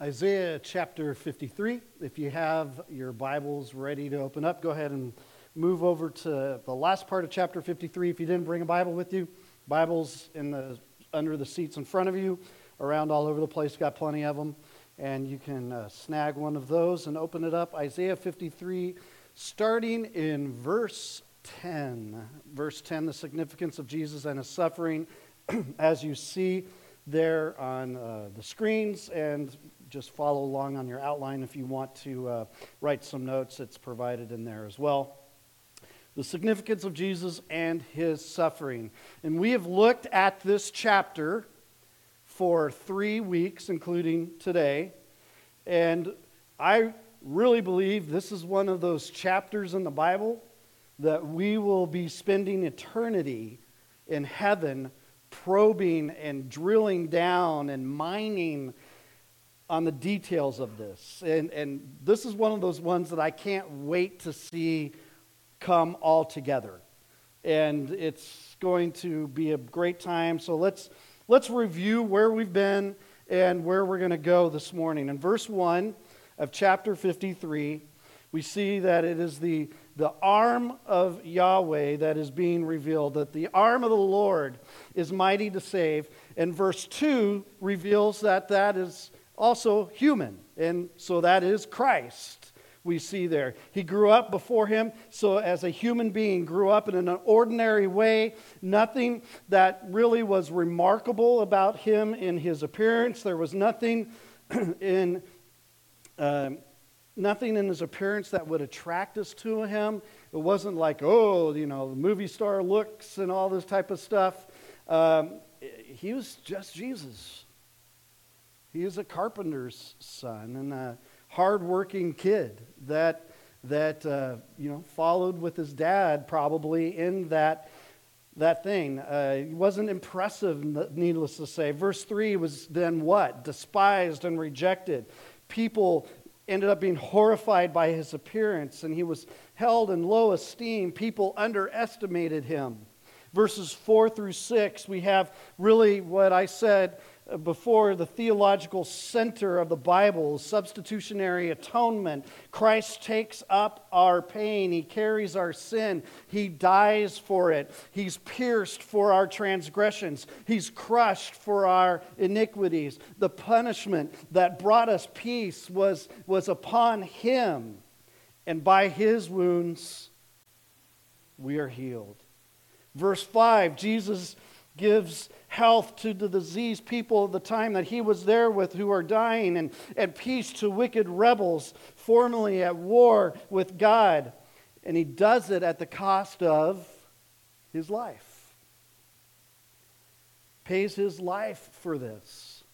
Isaiah chapter 53. If you have your Bibles ready to open up, go ahead and move over to the last part of chapter 53. If you didn't bring a Bible with you, Bibles in the under the seats in front of you, around all over the place, got plenty of them, and you can uh, snag one of those and open it up. Isaiah 53, starting in verse 10. Verse 10, the significance of Jesus and his suffering, as you see there on uh, the screens and just follow along on your outline if you want to uh, write some notes. It's provided in there as well. The significance of Jesus and his suffering. And we have looked at this chapter for three weeks, including today. And I really believe this is one of those chapters in the Bible that we will be spending eternity in heaven probing and drilling down and mining on the details of this. And, and this is one of those ones that I can't wait to see come all together. And it's going to be a great time. So let's, let's review where we've been and where we're going to go this morning. In verse 1 of chapter 53, we see that it is the, the arm of Yahweh that is being revealed, that the arm of the Lord is mighty to save. And verse 2 reveals that that is also human. And so that is Christ we see there. He grew up before him, so as a human being, grew up in an ordinary way. Nothing that really was remarkable about him in his appearance. There was nothing in. Uh, nothing in his appearance that would attract us to him. It wasn't like, oh, you know, the movie star looks and all this type of stuff. Um, he was just Jesus. He was a carpenter's son and a hardworking kid that, that uh, you know, followed with his dad probably in that, that thing. Uh, he wasn't impressive, needless to say. Verse 3 was then what? Despised and rejected. People ended up being horrified by his appearance, and he was held in low esteem. People underestimated him. Verses 4 through 6, we have really what I said before the theological center of the Bible, substitutionary atonement. Christ takes up our pain, He carries our sin, He dies for it, He's pierced for our transgressions, He's crushed for our iniquities. The punishment that brought us peace was, was upon Him, and by His wounds we are healed. Verse 5, Jesus gives health to the diseased people of the time that he was there with who are dying, and, and peace to wicked rebels formerly at war with God. And he does it at the cost of his life. Pays his life for this.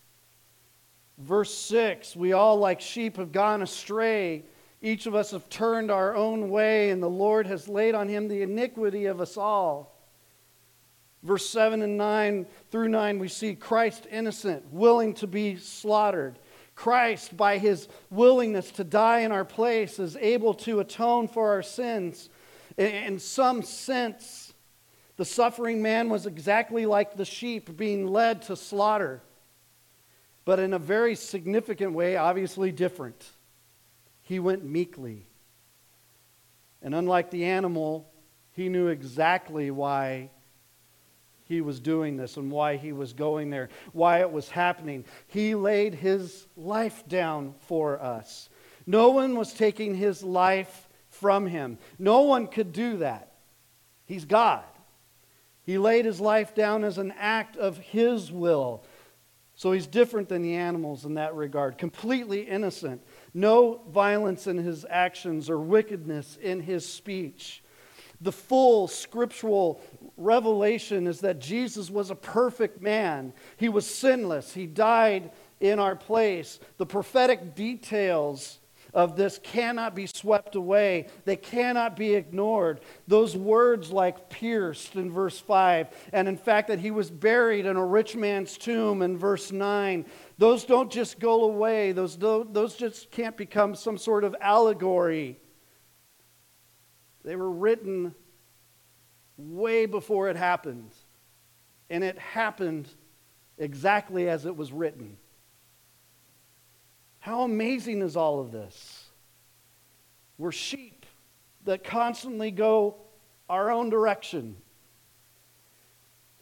Verse 6 We all, like sheep, have gone astray. Each of us have turned our own way, and the Lord has laid on him the iniquity of us all. Verse 7 and 9 through 9, we see Christ innocent, willing to be slaughtered. Christ, by his willingness to die in our place, is able to atone for our sins. In some sense, the suffering man was exactly like the sheep being led to slaughter, but in a very significant way, obviously different. He went meekly. And unlike the animal, he knew exactly why he was doing this and why he was going there, why it was happening. He laid his life down for us. No one was taking his life from him. No one could do that. He's God. He laid his life down as an act of his will. So he's different than the animals in that regard, completely innocent. No violence in his actions or wickedness in his speech. The full scriptural revelation is that Jesus was a perfect man. He was sinless. He died in our place. The prophetic details of this cannot be swept away, they cannot be ignored. Those words, like pierced in verse 5, and in fact, that he was buried in a rich man's tomb in verse 9, those don't just go away, those, those just can't become some sort of allegory. They were written way before it happened. And it happened exactly as it was written. How amazing is all of this? We're sheep that constantly go our own direction.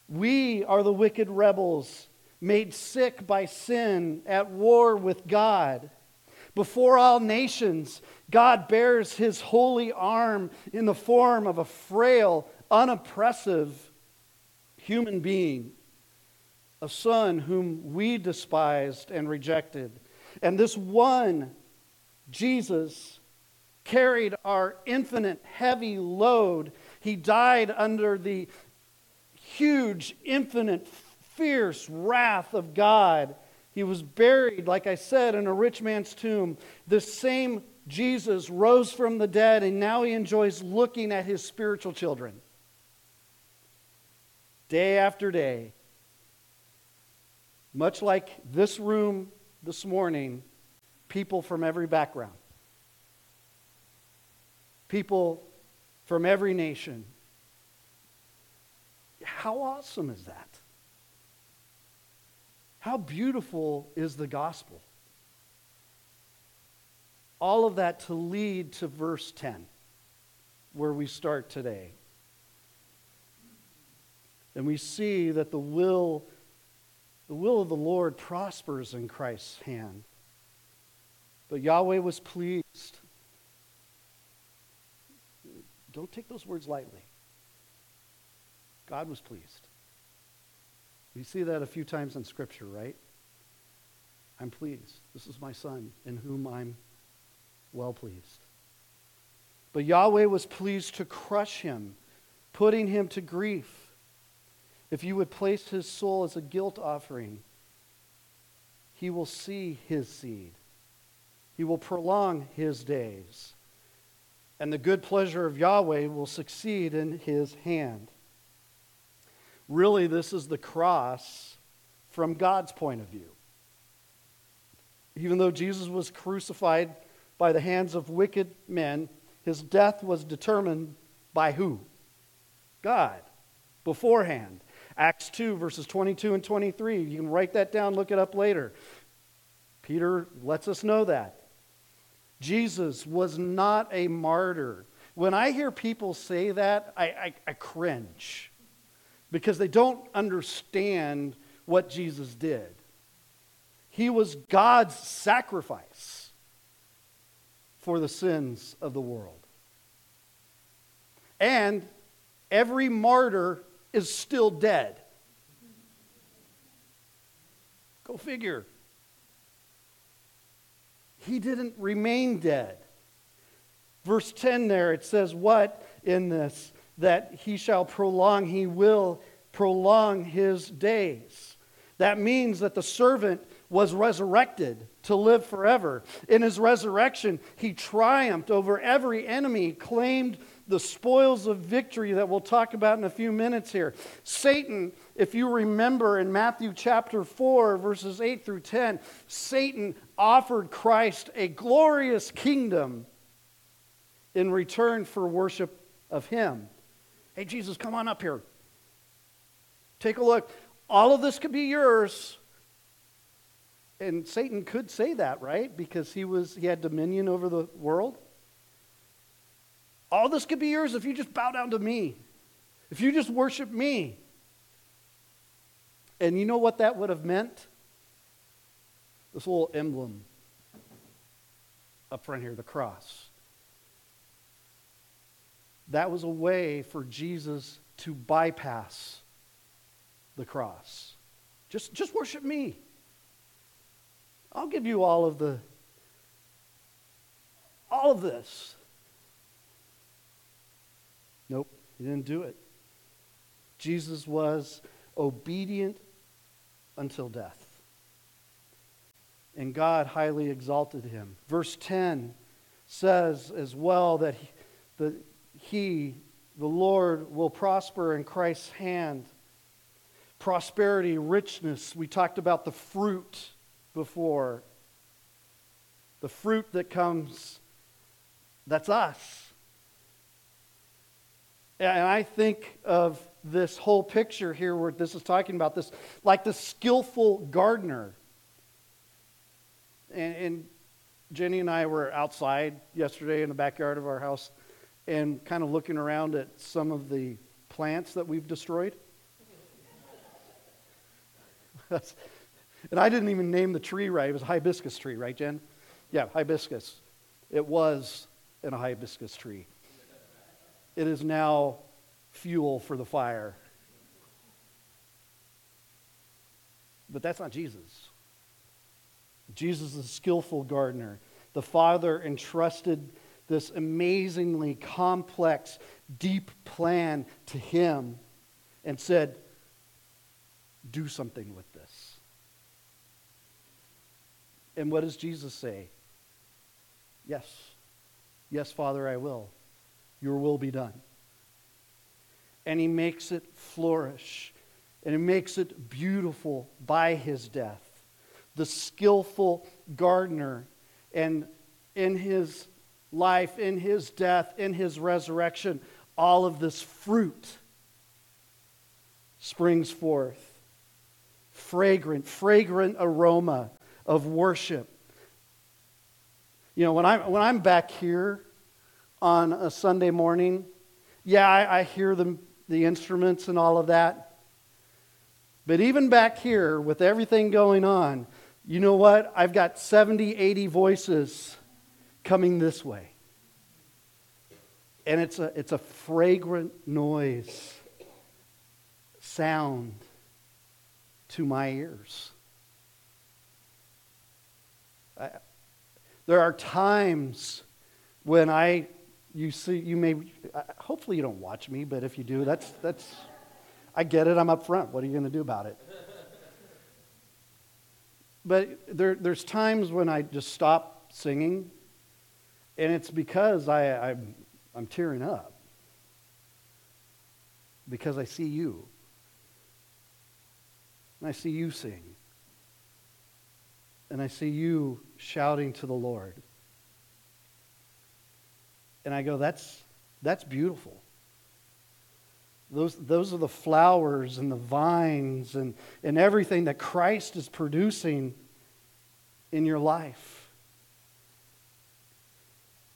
We are the wicked rebels, made sick by sin, at war with God. Before all nations, God bears his holy arm in the form of a frail, unoppressive human being, a son whom we despised and rejected. And this one, Jesus, carried our infinite heavy load. He died under the huge, infinite, fierce wrath of God. He was buried, like I said, in a rich man's tomb. The same Jesus rose from the dead, and now he enjoys looking at his spiritual children. Day after day, much like this room this morning, people from every background people from every nation. How awesome is that? How beautiful is the gospel? All of that to lead to verse 10, where we start today. And we see that the will, the will of the Lord prospers in Christ's hand. But Yahweh was pleased don't take those words lightly. God was pleased. We see that a few times in Scripture, right? I'm pleased. This is my son in whom I'm well pleased. But Yahweh was pleased to crush him, putting him to grief. If you would place his soul as a guilt offering, he will see his seed. He will prolong his days and the good pleasure of Yahweh will succeed in his hand. Really, this is the cross from God's point of view. Even though Jesus was crucified by the hands of wicked men, his death was determined by who? God, beforehand. Acts 2, verses 22 and 23. You can write that down, look it up later. Peter lets us know that. Jesus was not a martyr. When I hear people say that, I, I, I cringe because they don't understand what Jesus did. He was God's sacrifice for the sins of the world. And every martyr is still dead. Go figure he didn't remain dead. Verse 10 there, it says, What in this? That he shall prolong, he will prolong his days. That means that the servant was resurrected to live forever. In his resurrection, he triumphed over every enemy, claimed the spoils of victory that we'll talk about in a few minutes here. Satan, if you remember in Matthew chapter 4, verses 8 through 10, Satan offered Christ a glorious kingdom in return for worship of him. Hey, Jesus, come on up here. Take a look. All of this could be yours. And Satan could say that, right? Because he was he had dominion over the world. All this could be yours if you just bow down to me. If you just worship me. And you know what that would have meant? This little emblem up front here, the cross. That was a way for Jesus to bypass the cross. Just, just worship me. I'll give you all of the all of this. He didn't do it. Jesus was obedient until death. And God highly exalted him. Verse 10 says as well that he, the, he, the Lord, will prosper in Christ's hand. Prosperity, richness. We talked about the fruit before. The fruit that comes, that's us. And I think of this whole picture here where this is talking about this like the skillful gardener. and, and Jenny and I were outside yesterday in the backyard of our house and kind of looking around at some of the plants that we've destroyed. and I didn't even name the tree right. It was a hibiscus tree, right, Jen? Yeah, hibiscus. It was in a hibiscus tree. It is now fuel for the fire. But that's not Jesus. Jesus is a skillful gardener. The Father entrusted this amazingly complex, deep plan to him and said, Do something with this. And what does Jesus say? Yes. Yes, Father, I will. Your will be done. And he makes it flourish. And he makes it beautiful by his death. The skillful gardener. And in his life, in his death, in his resurrection, all of this fruit springs forth. Fragrant, fragrant aroma of worship. You know, when I'm, when I'm back here on a Sunday morning, yeah, I, I hear the, the instruments and all of that. But even back here, with everything going on, you know what? I've got 70, 80 voices coming this way. And it's a, it's a fragrant noise, sound to my ears. I, there are times when I, you see, you may, hopefully you don't watch me, but if you do, that's, that's, I get it, I'm up front. What are you going to do about it? But there, there's times when I just stop singing and it's because I, I'm, I'm tearing up. Because I see you. And I see you sing. And I see you shouting to the Lord. And I go, that's, that's beautiful. Those, those are the flowers and the vines and, and everything that Christ is producing in your life.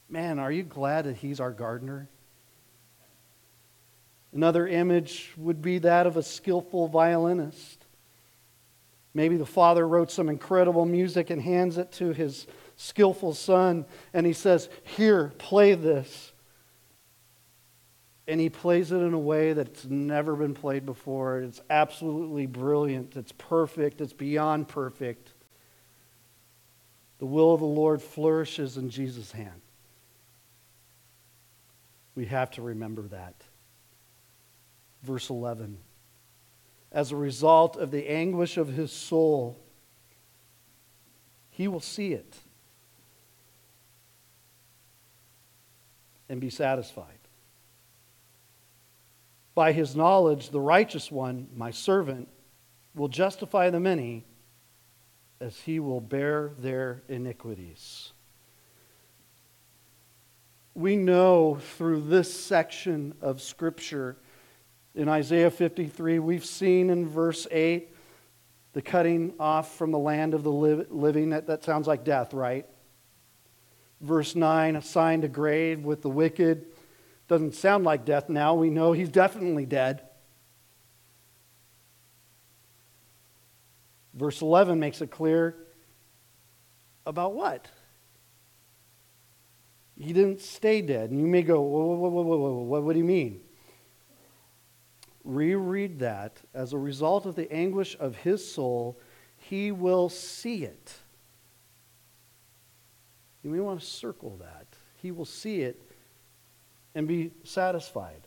Man, are you glad that He's our gardener? Another image would be that of a skillful violinist. Maybe the father wrote some incredible music and hands it to his skillful son, and he says, Here, play this. And he plays it in a way that's never been played before. It's absolutely brilliant. It's perfect. It's beyond perfect. The will of the Lord flourishes in Jesus' hand. We have to remember that. Verse 11. As a result of the anguish of his soul, he will see it and be satisfied. By his knowledge, the righteous one, my servant, will justify the many as he will bear their iniquities we know through this section of Scripture in Isaiah 53, we've seen in verse 8 the cutting off from the land of the living. That, that sounds like death, right? Verse 9, assigned a grave with the wicked. Doesn't sound like death now. We know he's definitely dead. Verse 11 makes it clear about what? He didn't stay dead. And you may go, whoa, whoa, whoa, whoa, whoa, what, what do you mean? Reread that. As a result of the anguish of his soul, he will see it. You may want to circle that. He will see it and be satisfied.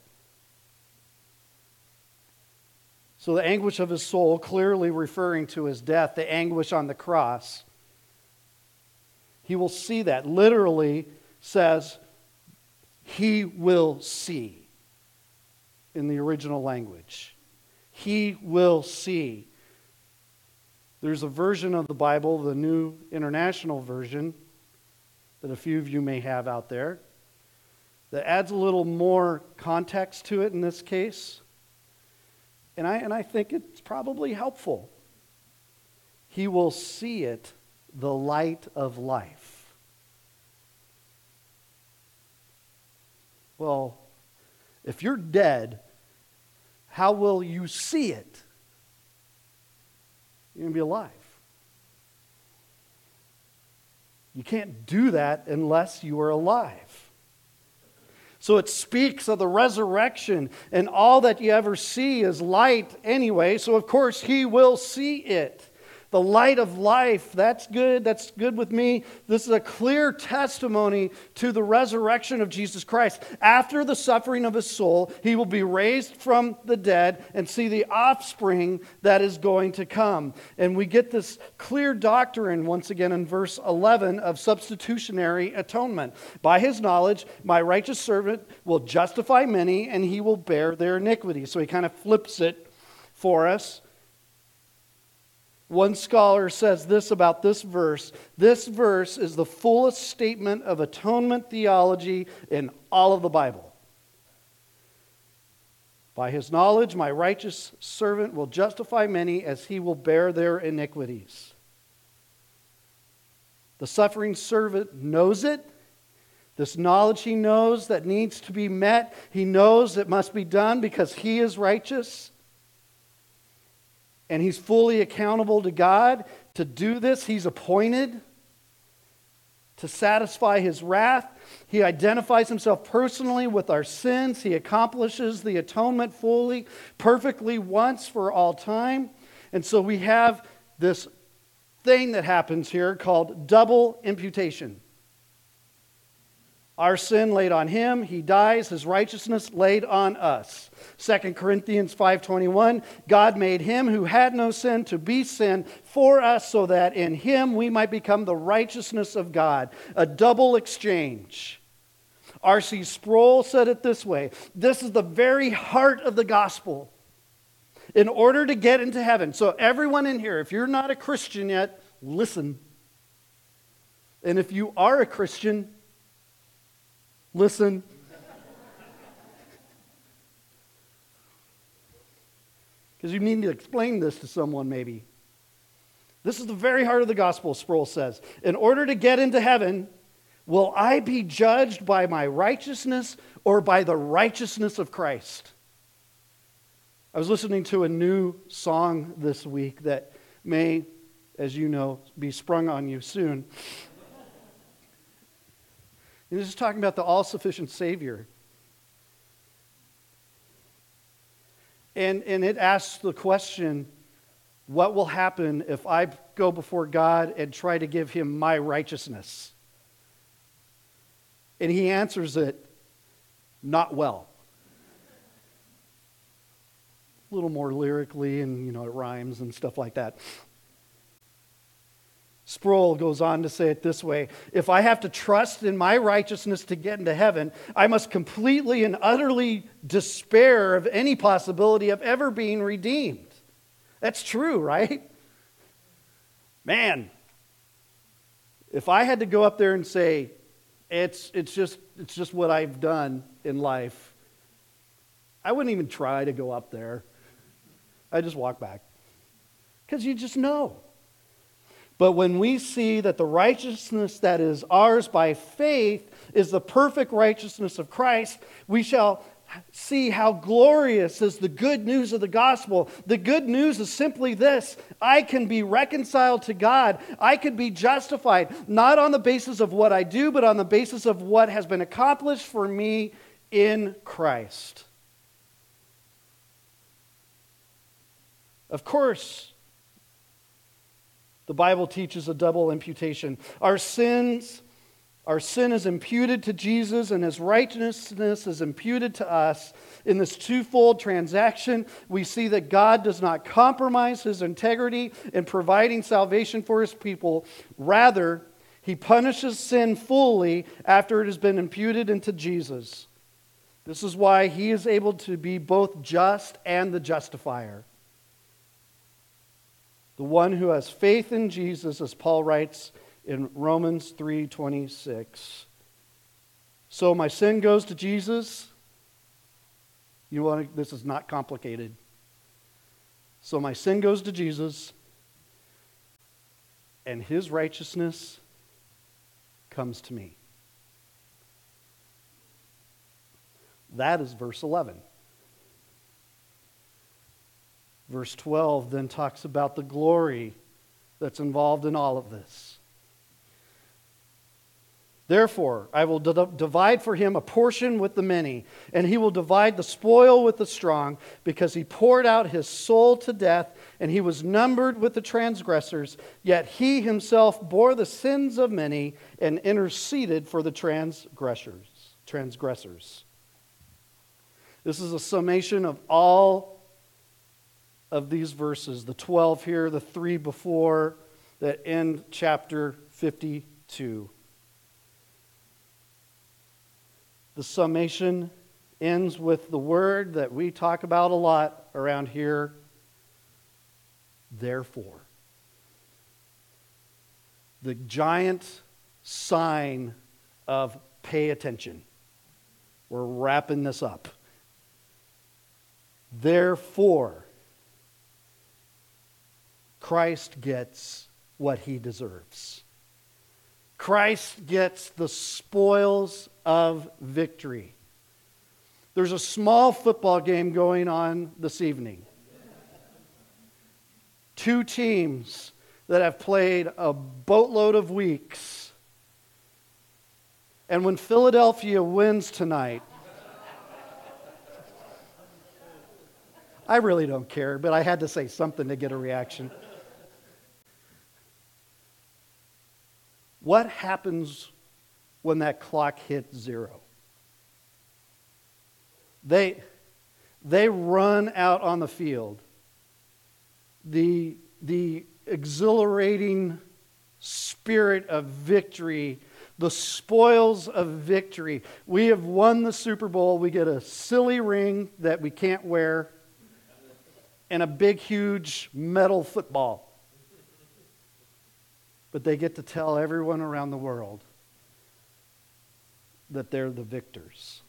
So, the anguish of his soul, clearly referring to his death, the anguish on the cross, he will see that. Literally, says, He will see in the original language. He will see. There's a version of the Bible, the New International Version, that a few of you may have out there, that adds a little more context to it in this case. And I, and I think it's probably helpful. He will see it the light of life. Well, if you're dead, how will you see it? You're going to be alive. You can't do that unless you are alive. So it speaks of the resurrection, and all that you ever see is light anyway, so of course he will see it the light of life. That's good. That's good with me. This is a clear testimony to the resurrection of Jesus Christ. After the suffering of his soul, he will be raised from the dead and see the offspring that is going to come. And we get this clear doctrine once again in verse 11 of substitutionary atonement. By his knowledge, my righteous servant will justify many and he will bear their iniquity. So he kind of flips it for us. One scholar says this about this verse this verse is the fullest statement of atonement theology in all of the Bible. By his knowledge, my righteous servant will justify many as he will bear their iniquities. The suffering servant knows it. This knowledge he knows that needs to be met, he knows it must be done because he is righteous and he's fully accountable to God to do this. He's appointed to satisfy his wrath. He identifies himself personally with our sins. He accomplishes the atonement fully, perfectly once for all time. And so we have this thing that happens here called double imputation. Our sin laid on him, he dies, his righteousness laid on us. 2 Corinthians 5:21 God made him who had no sin to be sin for us so that in him we might become the righteousness of God. A double exchange. R.C. Sproul said it this way This is the very heart of the gospel. In order to get into heaven, so everyone in here, if you're not a Christian yet, listen. And if you are a Christian, Listen. Because you need to explain this to someone, maybe. This is the very heart of the gospel, Sproul says. In order to get into heaven, will I be judged by my righteousness or by the righteousness of Christ? I was listening to a new song this week that may, as you know, be sprung on you soon. And this is talking about the all sufficient Savior. And, and it asks the question what will happen if I go before God and try to give him my righteousness? And he answers it not well. A little more lyrically, and you know, it rhymes and stuff like that. Sproul goes on to say it this way If I have to trust in my righteousness to get into heaven, I must completely and utterly despair of any possibility of ever being redeemed. That's true, right? Man, if I had to go up there and say, it's, it's, just, it's just what I've done in life, I wouldn't even try to go up there. I just walk back. Because you just know. But when we see that the righteousness that is ours by faith is the perfect righteousness of Christ, we shall see how glorious is the good news of the gospel. The good news is simply this I can be reconciled to God. I can be justified, not on the basis of what I do, but on the basis of what has been accomplished for me in Christ. Of course, the Bible teaches a double imputation. Our sins, our sin is imputed to Jesus, and his righteousness is imputed to us. In this twofold transaction, we see that God does not compromise his integrity in providing salvation for his people. Rather, he punishes sin fully after it has been imputed into Jesus. This is why he is able to be both just and the justifier the one who has faith in Jesus, as Paul writes in Romans 3:26. So my sin goes to Jesus. You want to, this is not complicated. So my sin goes to Jesus. and his righteousness comes to me. That is verse 11. Verse 12 then talks about the glory that's involved in all of this. Therefore, I will d- divide for him a portion with the many, and he will divide the spoil with the strong, because he poured out his soul to death, and he was numbered with the transgressors. Yet he himself bore the sins of many and interceded for the transgressors. Transgressors. This is a summation of all of these verses the 12 here, the three before that end chapter 52. The summation ends with the word that we talk about a lot around here therefore. The giant sign of pay attention. We're wrapping this up. Therefore, Christ gets what he deserves. Christ gets the spoils of victory. There's a small football game going on this evening. Two teams that have played a boatload of weeks. And when Philadelphia wins tonight, I really don't care, but I had to say something to get a reaction. What happens when that clock hits zero? They, they run out on the field. The, the exhilarating spirit of victory, the spoils of victory. We have won the Super Bowl. We get a silly ring that we can't wear and a big, huge metal football. But they get to tell everyone around the world that they're the victors.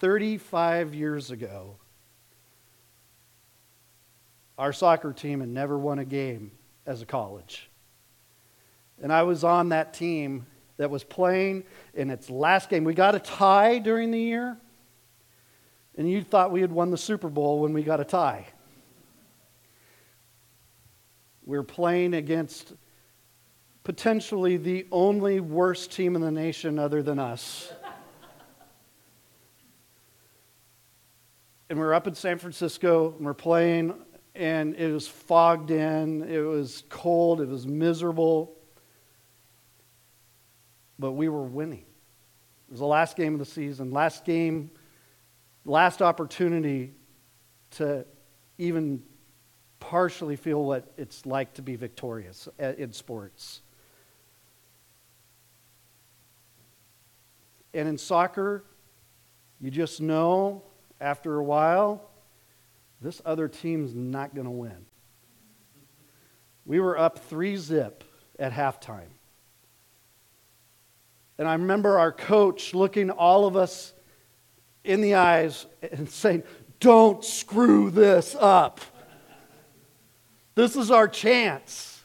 35 years ago, our soccer team had never won a game as a college. And I was on that team that was playing in its last game. We got a tie during the year, and you thought we had won the Super Bowl when we got a tie. We're playing against potentially the only worst team in the nation other than us. and we're up in San Francisco, and we're playing, and it was fogged in, it was cold, it was miserable. But we were winning. It was the last game of the season, last game last opportunity to even partially feel what it's like to be victorious uh, in sports. And in soccer, you just know after a while, this other team's not going to win. We were up three zip at halftime. And I remember our coach looking all of us in the eyes and saying, Don't screw this up. This is our chance.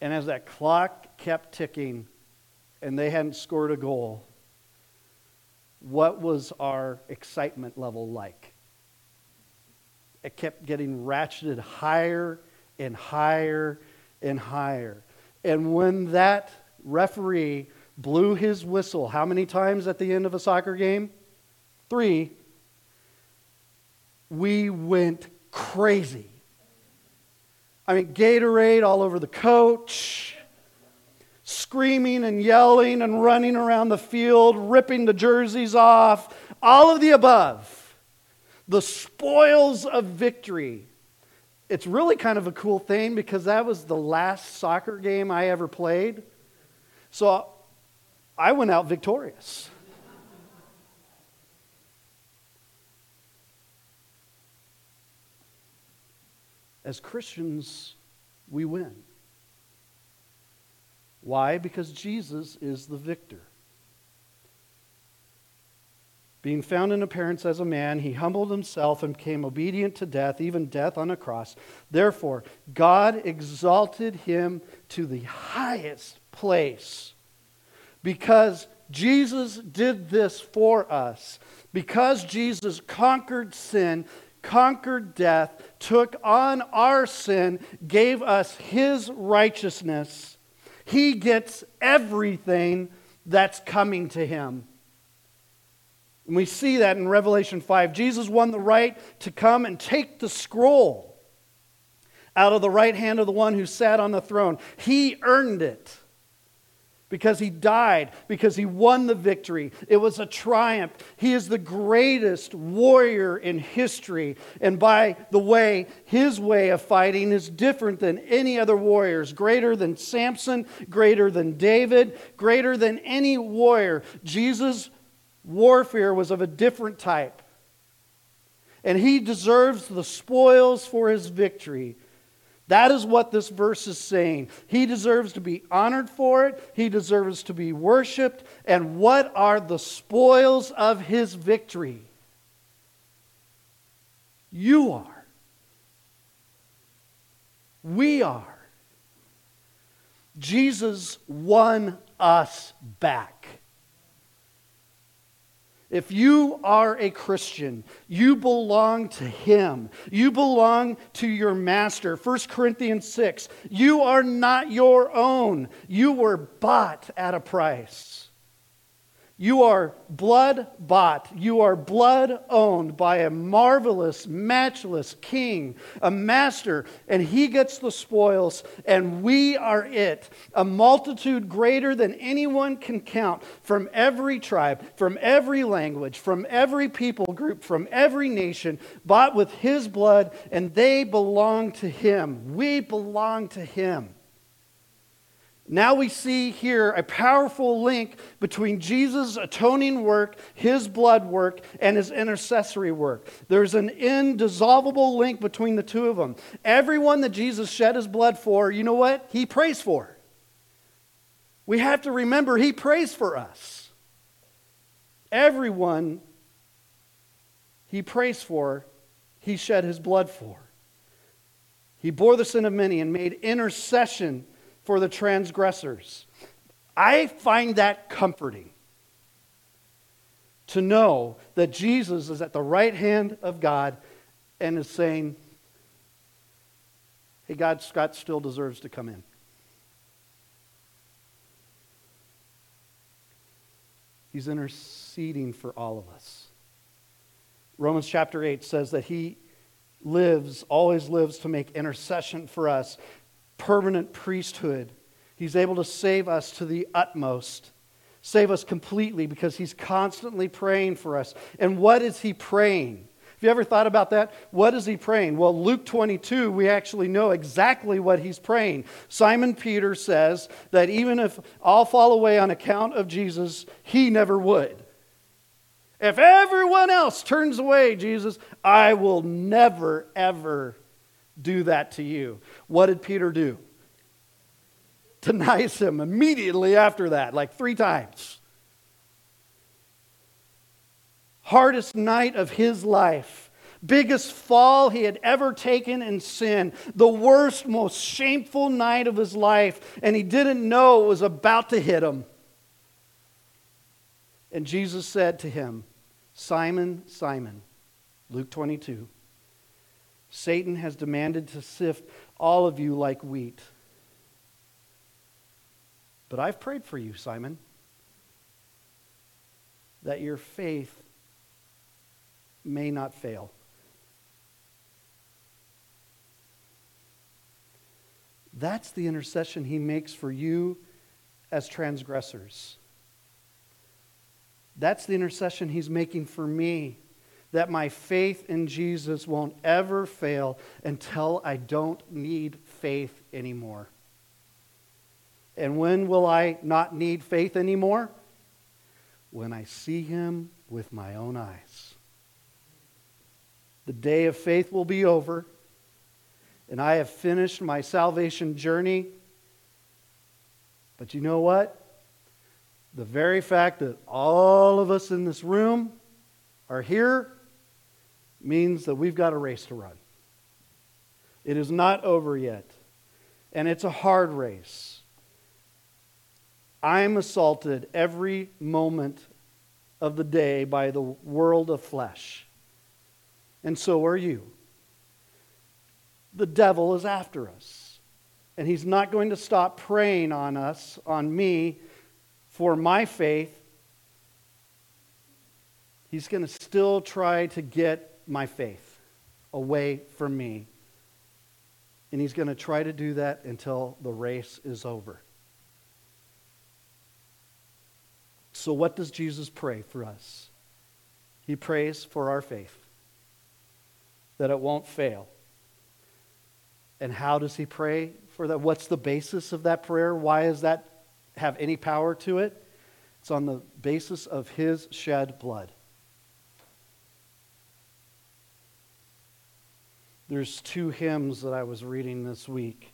And as that clock kept ticking and they hadn't scored a goal, what was our excitement level like? It kept getting ratcheted higher and higher and higher. And when that referee blew his whistle how many times at the end of a soccer game? Three. We went crazy. I mean, Gatorade all over the coach, screaming and yelling and running around the field, ripping the jerseys off, all of the above. The spoils of victory. It's really kind of a cool thing because that was the last soccer game I ever played. So I went out victorious. As Christians, we win. Why? Because Jesus is the victor. Being found in appearance as a man, he humbled himself and became obedient to death, even death on a cross. Therefore, God exalted him to the highest place because Jesus did this for us. Because Jesus conquered sin, conquered death, took on our sin, gave us his righteousness, he gets everything that's coming to him. And we see that in Revelation 5. Jesus won the right to come and take the scroll out of the right hand of the one who sat on the throne. He earned it because he died, because he won the victory. It was a triumph. He is the greatest warrior in history. And by the way, his way of fighting is different than any other warriors, greater than Samson, greater than David, greater than any warrior. Jesus warfare was of a different type. And he deserves the spoils for his victory. That is what this verse is saying. He deserves to be honored for it, he deserves to be worshiped. And what are the spoils of his victory? You are. We are. Jesus won us back. If you are a Christian, you belong to Him. You belong to your Master. 1 Corinthians 6 You are not your own, you were bought at a price. You are blood bought. You are blood owned by a marvelous, matchless king, a master, and he gets the spoils, and we are it. A multitude greater than anyone can count from every tribe, from every language, from every people group, from every nation, bought with his blood, and they belong to him. We belong to him. Now we see here a powerful link between Jesus' atoning work, his blood work, and his intercessory work. There's an indissoluble link between the two of them. Everyone that Jesus shed his blood for, you know what? He prays for. We have to remember he prays for us. Everyone he prays for, he shed his blood for. He bore the sin of many and made intercession for the transgressors. I find that comforting to know that Jesus is at the right hand of God and is saying, Hey, God, Scott still deserves to come in. He's interceding for all of us. Romans chapter 8 says that he lives, always lives to make intercession for us permanent priesthood. He's able to save us to the utmost, save us completely because He's constantly praying for us. And what is He praying? Have you ever thought about that? What is He praying? Well, Luke 22, we actually know exactly what He's praying. Simon Peter says that even if all fall away on account of Jesus, He never would. If everyone else turns away, Jesus, I will never, ever do that to you. What did Peter do? Denies him immediately after that, like three times. Hardest night of his life. Biggest fall he had ever taken in sin. The worst, most shameful night of his life. And he didn't know it was about to hit him. And Jesus said to him, Simon, Simon, Luke 22. Satan has demanded to sift all of you like wheat. But I've prayed for you, Simon, that your faith may not fail. That's the intercession he makes for you as transgressors. That's the intercession he's making for me that my faith in Jesus won't ever fail until I don't need faith anymore. And when will I not need faith anymore? When I see him with my own eyes. The day of faith will be over, and I have finished my salvation journey. But you know what? The very fact that all of us in this room are here means that we've got a race to run. It is not over yet, and it's a hard race. I'm assaulted every moment of the day by the world of flesh, and so are you. The devil is after us, and he's not going to stop preying on us, on me, for my faith. He's going to still try to get my faith away from me and he's going to try to do that until the race is over. So, what does Jesus pray for us? He prays for our faith, that it won't fail. And how does he pray for that? What's the basis of that prayer? Why does that have any power to it? It's on the basis of his shed blood. There's two hymns that I was reading this week.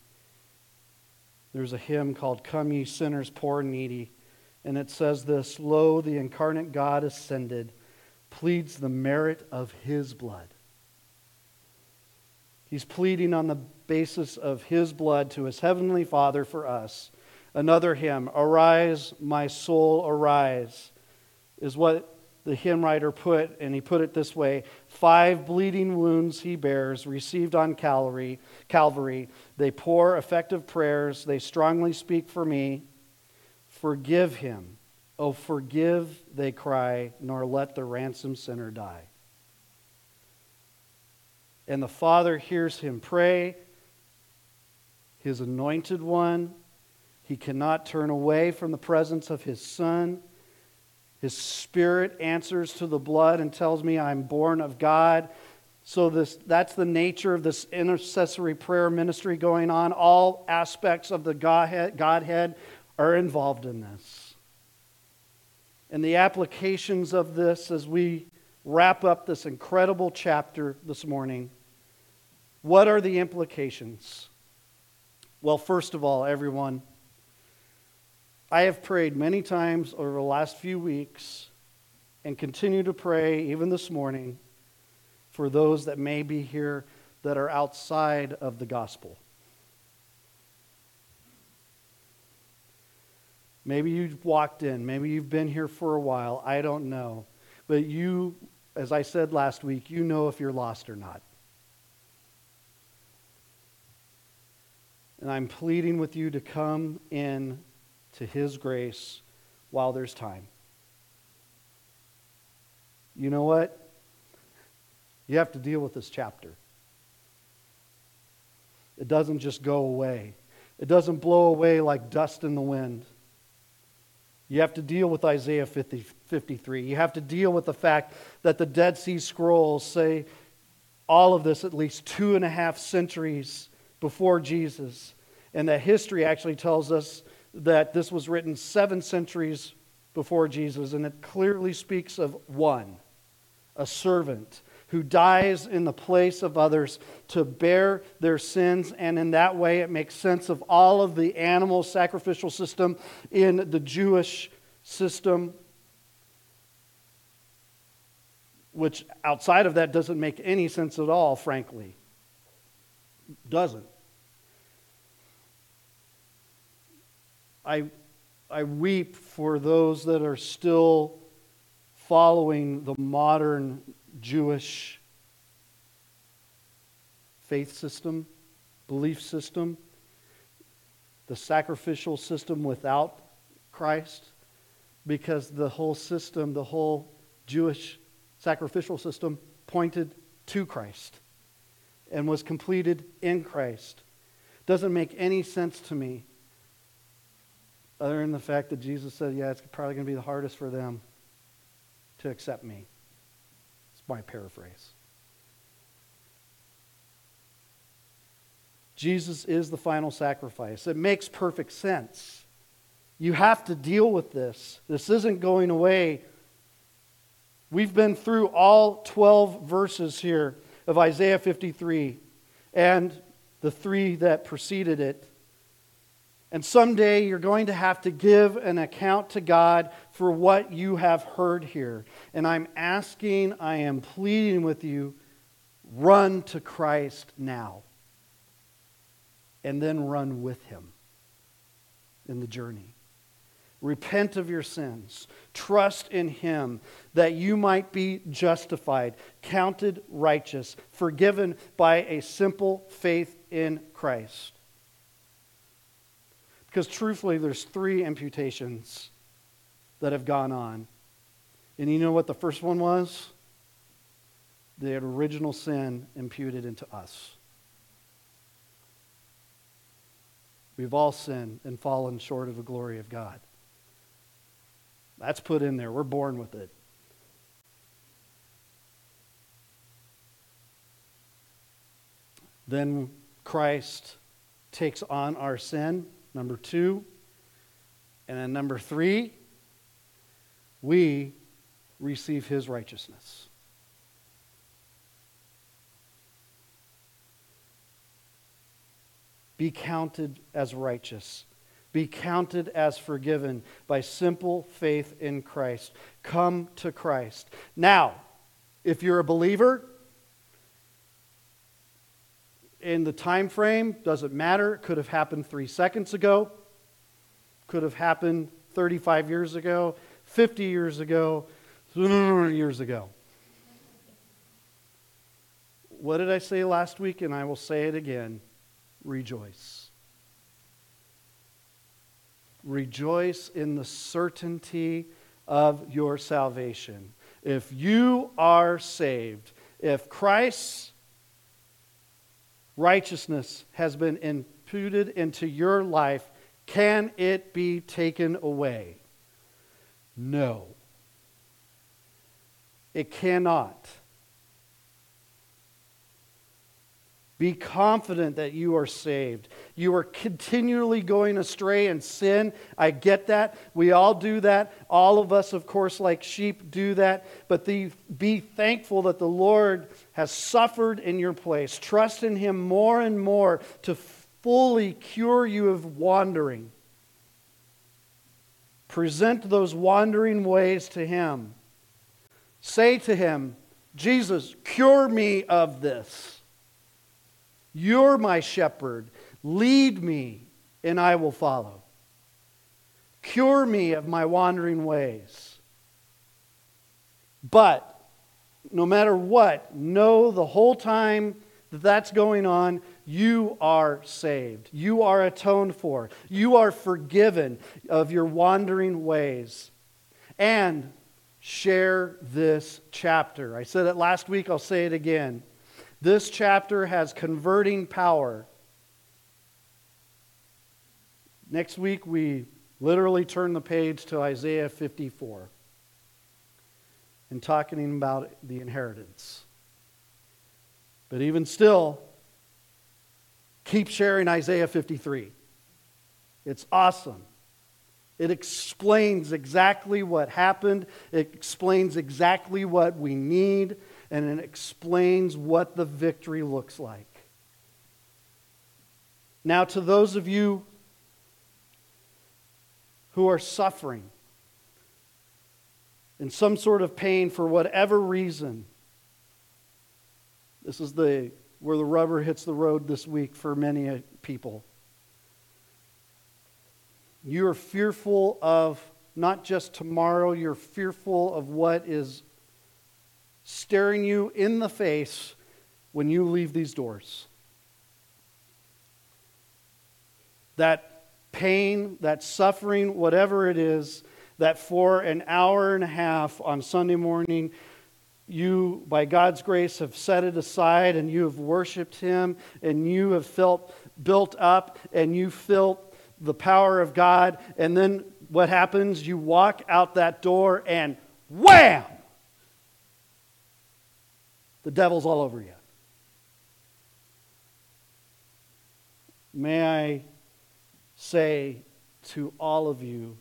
There's a hymn called Come Ye Sinners Poor and Needy, and it says this Lo, the incarnate God ascended, pleads the merit of his blood. He's pleading on the basis of his blood to his heavenly Father for us. Another hymn, Arise, my soul, arise, is what the hymn writer put, and he put it this way Five bleeding wounds he bears, received on Calvary. Calvary. They pour effective prayers, they strongly speak for me. Forgive him. Oh, forgive, they cry, nor let the ransomed sinner die. And the Father hears him pray, his anointed one. He cannot turn away from the presence of his Son. His spirit answers to the blood and tells me I'm born of God. So this, that's the nature of this intercessory prayer ministry going on. All aspects of the Godhead, Godhead are involved in this. And the applications of this as we wrap up this incredible chapter this morning. What are the implications? Well, first of all, everyone, I have prayed many times over the last few weeks and continue to pray even this morning for those that may be here that are outside of the gospel. Maybe you've walked in, maybe you've been here for a while, I don't know. But you, as I said last week, you know if you're lost or not. And I'm pleading with you to come in to His grace while there's time. You know what? You have to deal with this chapter. It doesn't just go away, it doesn't blow away like dust in the wind. You have to deal with Isaiah 50, 53. You have to deal with the fact that the Dead Sea Scrolls say all of this at least two and a half centuries before Jesus. And that history actually tells us that this was written seven centuries before Jesus, and it clearly speaks of one, a servant who dies in the place of others to bear their sins. And in that way, it makes sense of all of the animal sacrificial system in the Jewish system, which outside of that doesn't make any sense at all, frankly. Doesn't. I, I weep for those that are still following the modern Jewish faith system, belief system, the sacrificial system without Christ, because the whole system, the whole Jewish sacrificial system, pointed to Christ and was completed in Christ. Doesn't make any sense to me other than the fact that Jesus said, yeah, it's probably going to be the hardest for them to accept me. It's my paraphrase. Jesus is the final sacrifice. It makes perfect sense. You have to deal with this. This isn't going away. We've been through all 12 verses here of Isaiah 53 and the three that preceded it. And someday you're going to have to give an account to God for what you have heard here. And I'm asking, I am pleading with you run to Christ now. And then run with him in the journey. Repent of your sins. Trust in Him that you might be justified, counted righteous, forgiven by a simple faith in Christ. Because truthfully, there's three imputations that have gone on. And you know what the first one was? The original sin imputed into us. We've all sinned and fallen short of the glory of God. That's put in there. We're born with it. Then Christ takes on our sin, number two. And then number three, we receive his righteousness. Be counted as righteous be counted as forgiven by simple faith in Christ. Come to Christ. Now, if you're a believer, in the time frame, doesn't matter. It could have happened three seconds ago, could have happened 35 years ago, 50 years ago, years ago. What did I say last week? And I will say it again rejoice. Rejoice in the certainty of your salvation. If you are saved, if Christ's righteousness has been imputed into your life, can it be taken away? No. It cannot. Be confident that you are saved. You are continually going astray in sin. I get that. We all do that. All of us, of course, like sheep, do that. But the, be thankful that the Lord has suffered in your place. Trust in Him more and more to fully cure you of wandering. Present those wandering ways to Him. Say to Him, Jesus, cure me of this. You're my shepherd. Lead me, and I will follow. Cure me of my wandering ways. But no matter what, know the whole time that that's going on, you are saved. You are atoned for. You are forgiven of your wandering ways. And share this chapter. I said it last week, I'll say it again. This chapter has converting power. Next week, we literally turn the page to Isaiah 54 and talking about the inheritance. But even still, keep sharing Isaiah 53. It's awesome. It explains exactly what happened, it explains exactly what we need and it explains what the victory looks like. Now, to those of you who are suffering in some sort of pain for whatever reason, this is the where the rubber hits the road this week for many people. You are fearful of not just tomorrow, you're fearful of what is staring you in the face when you leave these doors. That pain, that suffering, whatever it is, that for an hour and a half on Sunday morning, you, by God's grace, have set it aside and you have worshiped Him and you have felt built up and you felt the power of God. And then what happens? You walk out that door and wham! The devil's all over you. May I say to all of you,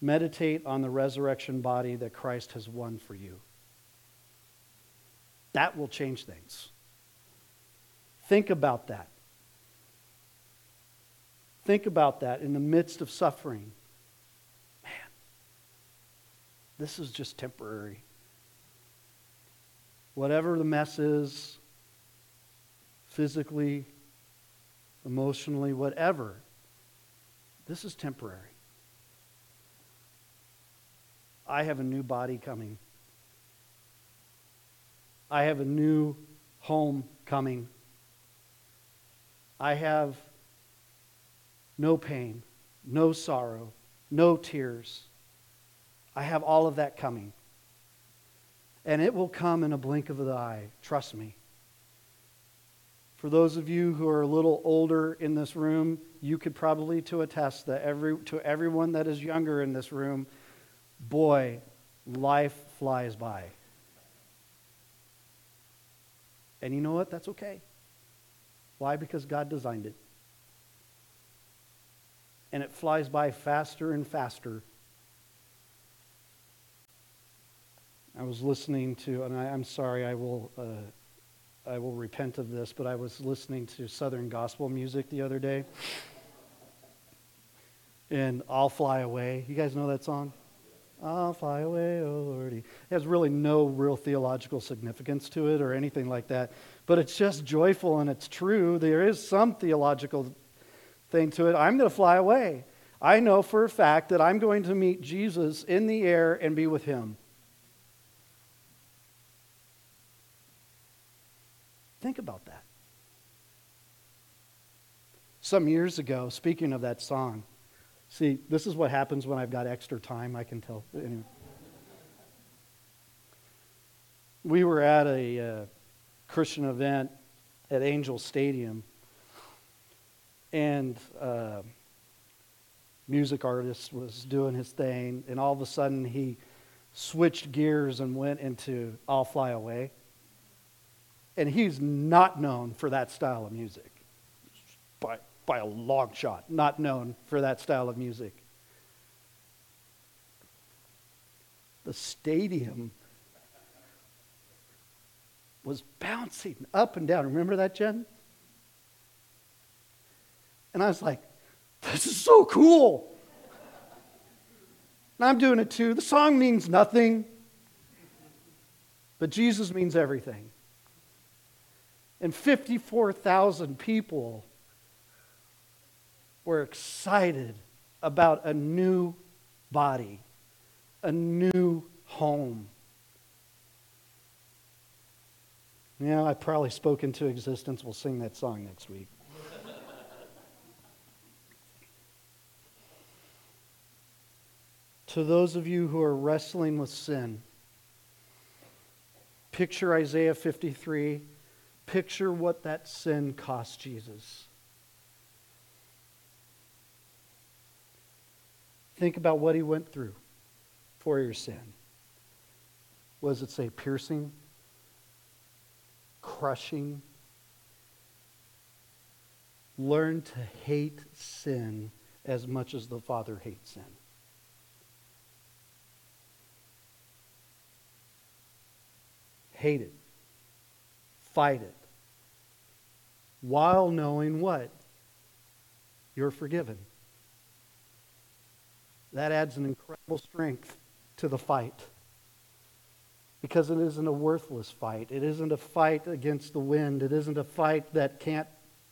meditate on the resurrection body that Christ has won for you. That will change things. Think about that. Think about that in the midst of suffering. Man, this is just temporary. Whatever the mess is, physically, emotionally, whatever, this is temporary. I have a new body coming. I have a new home coming. I have no pain, no sorrow, no tears. I have all of that coming. And it will come in a blink of the eye. Trust me. For those of you who are a little older in this room, you could probably to attest that every, to everyone that is younger in this room, boy, life flies by. And you know what? That's okay. Why? Because God designed it. And it flies by faster and faster. I was listening to, and I, am sorry, I will, uh, I will repent of this, but I was listening to Southern gospel music the other day. And I'll Fly Away. You guys know that song? I'll fly away, oh Lordy. It has really no real theological significance to it or anything like that. But it's just joyful and it's true. There is some theological thing to it. I'm going to fly away. I know for a fact that I'm going to meet Jesus in the air and be with him. Think about that. Some years ago, speaking of that song, See, this is what happens when I've got extra time, I can tell. Anyway. We were at a uh, Christian event at Angel Stadium, and uh, music artist was doing his thing, and all of a sudden he switched gears and went into I'll Fly Away. And he's not known for that style of music. But by a long shot, not known for that style of music. The stadium was bouncing up and down. Remember that, Jen? And I was like, this is so cool. And I'm doing it too. The song means nothing, but Jesus means everything. And 54,000 people we're excited about a new body, a new home. Yeah, I probably spoke into existence. We'll sing that song next week. to those of you who are wrestling with sin, picture Isaiah 53. Picture what that sin cost Jesus. Think about what he went through for your sin. Was it say piercing, crushing? Learn to hate sin as much as the Father hates sin. Hate it. Fight it. While knowing what? You're forgiven that adds an incredible strength to the fight. Because it isn't a worthless fight. It isn't a fight against the wind. It isn't a fight that can't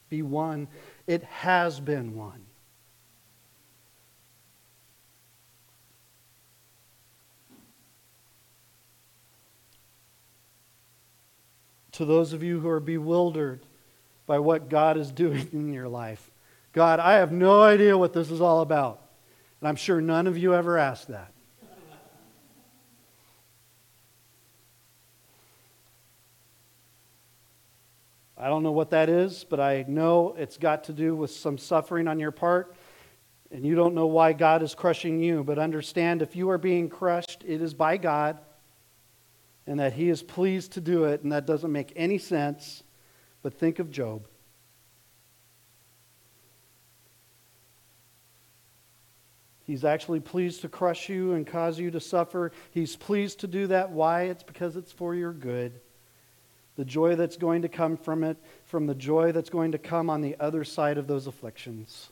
be won. It has been won. To those of you who are bewildered by what God is doing in your life, God, I have no idea what this is all about. And I'm sure none of you ever asked that. I don't know what that is, but I know it's got to do with some suffering on your part. And you don't know why God is crushing you. But understand if you are being crushed, it is by God and that He is pleased to do it. And that doesn't make any sense. But think of Job. He's actually pleased to crush you and cause you to suffer. He's pleased to do that. Why? It's because it's for your good. The joy that's going to come from it, from the joy that's going to come on the other side of those afflictions.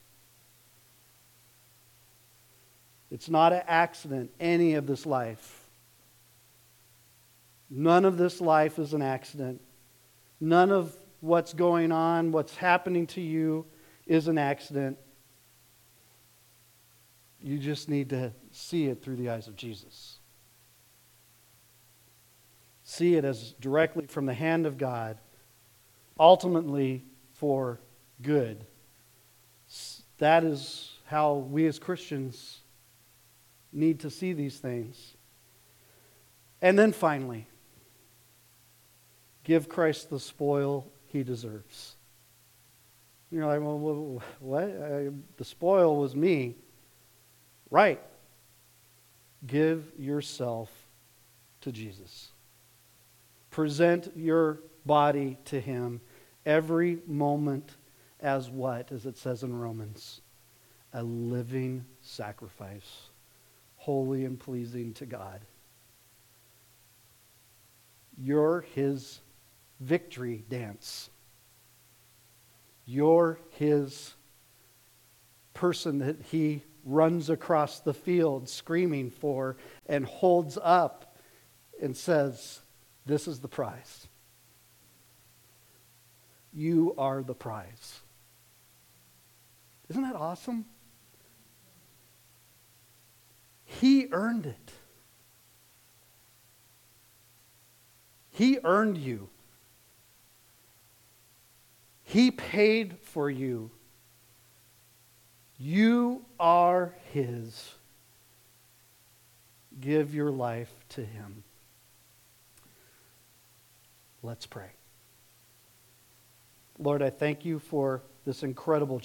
It's not an accident, any of this life. None of this life is an accident. None of what's going on, what's happening to you, is an accident. You just need to see it through the eyes of Jesus. See it as directly from the hand of God, ultimately for good. That is how we as Christians need to see these things. And then finally, give Christ the spoil he deserves. You're like, well, what? Uh, the spoil was me. Right. Give yourself to Jesus. Present your body to him every moment as what? As it says in Romans, a living sacrifice, holy and pleasing to God. You're his victory dance. You're his person that he runs across the field screaming for and holds up and says, This is the prize. You are the prize. Isn't that awesome? He earned it. He earned you. He paid for you. You are His. Give your life to Him. Let's pray. Lord, I thank you for this incredible